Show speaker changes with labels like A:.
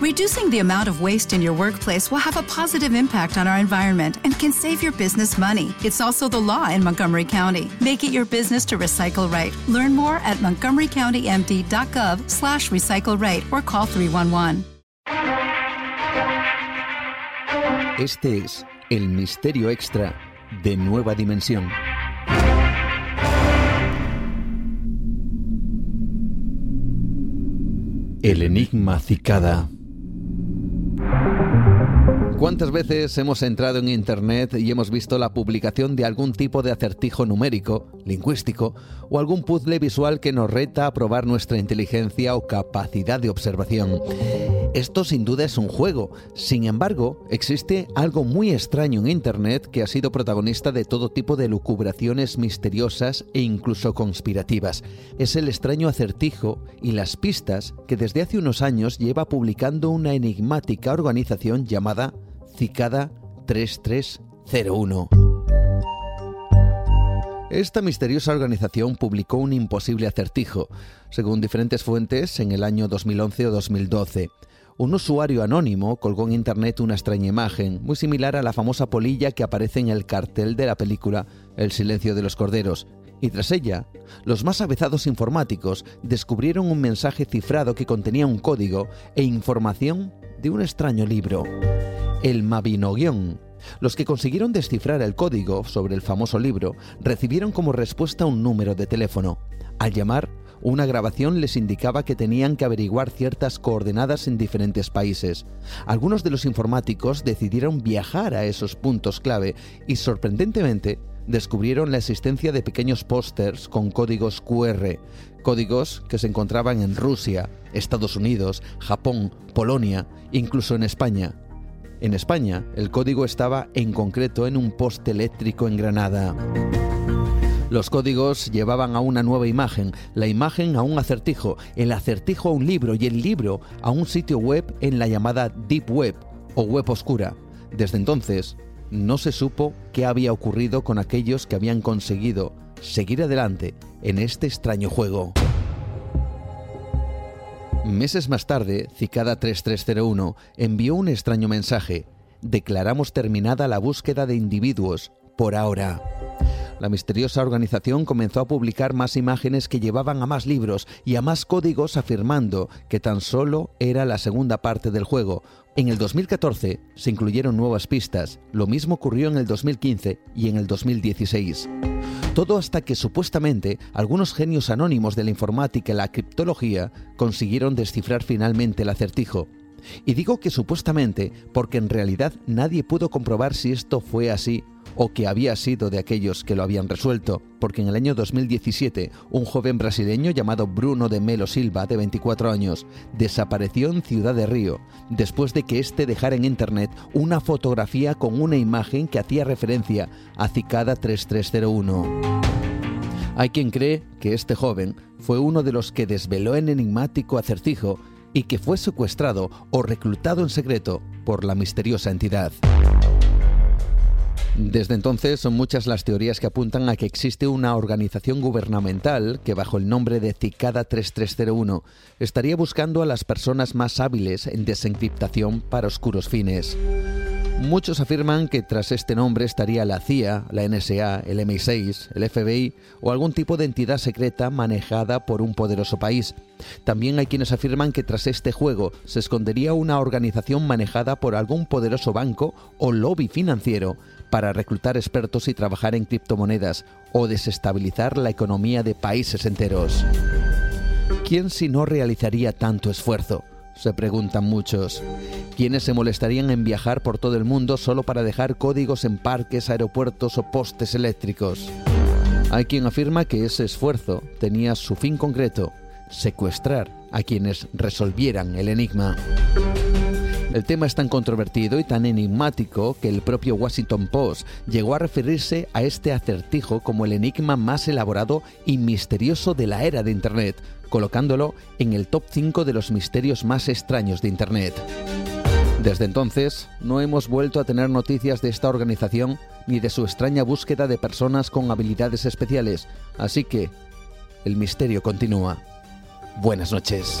A: Reducing the amount of waste in your workplace will have a positive impact on our environment and can save your business money. It's also the law in Montgomery County. Make it your business to recycle right. Learn more at montgomerycountymd.gov slash recycle right or call 311.
B: Este es el misterio extra de Nueva Dimensión. El enigma cicada. ¿Cuántas veces hemos entrado en Internet y hemos visto la publicación de algún tipo de acertijo numérico, lingüístico o algún puzzle visual que nos reta a probar nuestra inteligencia o capacidad de observación? Esto sin duda es un juego. Sin embargo, existe algo muy extraño en Internet que ha sido protagonista de todo tipo de lucubraciones misteriosas e incluso conspirativas. Es el extraño acertijo y las pistas que desde hace unos años lleva publicando una enigmática organización llamada Cicada 3301. Esta misteriosa organización publicó un imposible acertijo, según diferentes fuentes, en el año 2011 o 2012. Un usuario anónimo colgó en Internet una extraña imagen, muy similar a la famosa polilla que aparece en el cartel de la película El silencio de los corderos, y tras ella, los más avezados informáticos descubrieron un mensaje cifrado que contenía un código e información de un extraño libro el Mabinogion. Los que consiguieron descifrar el código sobre el famoso libro recibieron como respuesta un número de teléfono. Al llamar, una grabación les indicaba que tenían que averiguar ciertas coordenadas en diferentes países. Algunos de los informáticos decidieron viajar a esos puntos clave y sorprendentemente descubrieron la existencia de pequeños pósters con códigos QR, códigos que se encontraban en Rusia, Estados Unidos, Japón, Polonia, incluso en España. En España, el código estaba en concreto en un poste eléctrico en Granada. Los códigos llevaban a una nueva imagen, la imagen a un acertijo, el acertijo a un libro y el libro a un sitio web en la llamada Deep Web o web oscura. Desde entonces, no se supo qué había ocurrido con aquellos que habían conseguido seguir adelante en este extraño juego. Meses más tarde, Cicada 3301 envió un extraño mensaje. Declaramos terminada la búsqueda de individuos, por ahora. La misteriosa organización comenzó a publicar más imágenes que llevaban a más libros y a más códigos afirmando que tan solo era la segunda parte del juego. En el 2014 se incluyeron nuevas pistas, lo mismo ocurrió en el 2015 y en el 2016. Todo hasta que supuestamente algunos genios anónimos de la informática y la criptología consiguieron descifrar finalmente el acertijo. Y digo que supuestamente porque en realidad nadie pudo comprobar si esto fue así o que había sido de aquellos que lo habían resuelto, porque en el año 2017 un joven brasileño llamado Bruno de Melo Silva, de 24 años, desapareció en Ciudad de Río, después de que éste dejara en Internet una fotografía con una imagen que hacía referencia a Cicada 3301. Hay quien cree que este joven fue uno de los que desveló el enigmático acertijo y que fue secuestrado o reclutado en secreto por la misteriosa entidad. Desde entonces son muchas las teorías que apuntan a que existe una organización gubernamental que bajo el nombre de Cicada 3301 estaría buscando a las personas más hábiles en desencriptación para oscuros fines. Muchos afirman que tras este nombre estaría la CIA, la NSA, el MI6, el FBI o algún tipo de entidad secreta manejada por un poderoso país. También hay quienes afirman que tras este juego se escondería una organización manejada por algún poderoso banco o lobby financiero para reclutar expertos y trabajar en criptomonedas o desestabilizar la economía de países enteros. ¿Quién si no realizaría tanto esfuerzo? Se preguntan muchos. ¿Quiénes se molestarían en viajar por todo el mundo solo para dejar códigos en parques, aeropuertos o postes eléctricos? Hay quien afirma que ese esfuerzo tenía su fin concreto, secuestrar a quienes resolvieran el enigma. El tema es tan controvertido y tan enigmático que el propio Washington Post llegó a referirse a este acertijo como el enigma más elaborado y misterioso de la era de Internet, colocándolo en el top 5 de los misterios más extraños de Internet. Desde entonces, no hemos vuelto a tener noticias de esta organización ni de su extraña búsqueda de personas con habilidades especiales, así que el misterio continúa. Buenas noches.